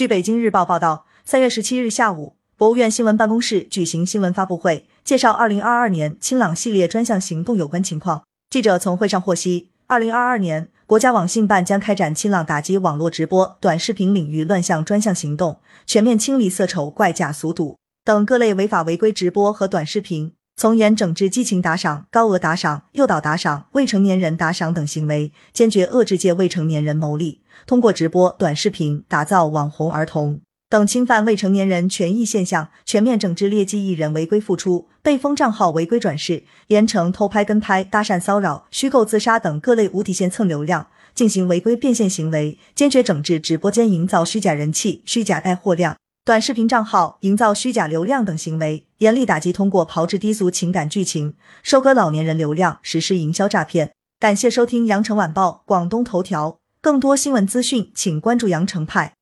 据北京日报报道，三月十七日下午，国务院新闻办公室举行新闻发布会，介绍二零二二年清朗系列专项行动有关情况。记者从会上获悉，二零二二年，国家网信办将开展清朗打击网络直播、短视频领域乱象专项行动，全面清理色丑、怪假、俗赌等各类违法违规直播和短视频。从严整治激情打赏、高额打赏、诱导打赏、未成年人打赏等行为，坚决遏制借未成年人牟利，通过直播、短视频打造网红儿童等侵犯未成年人权益现象，全面整治劣迹艺人违规复出、被封账号违规转世、严惩偷拍、跟拍、搭讪骚扰、虚构自杀等各类无底线蹭流量、进行违规变现行为，坚决整治直播间营造虚假人气、虚假带货量。短视频账号营造虚假流量等行为，严厉打击通过炮制低俗情感剧情、收割老年人流量实施营销诈骗。感谢收听羊城晚报广东头条，更多新闻资讯，请关注羊城派。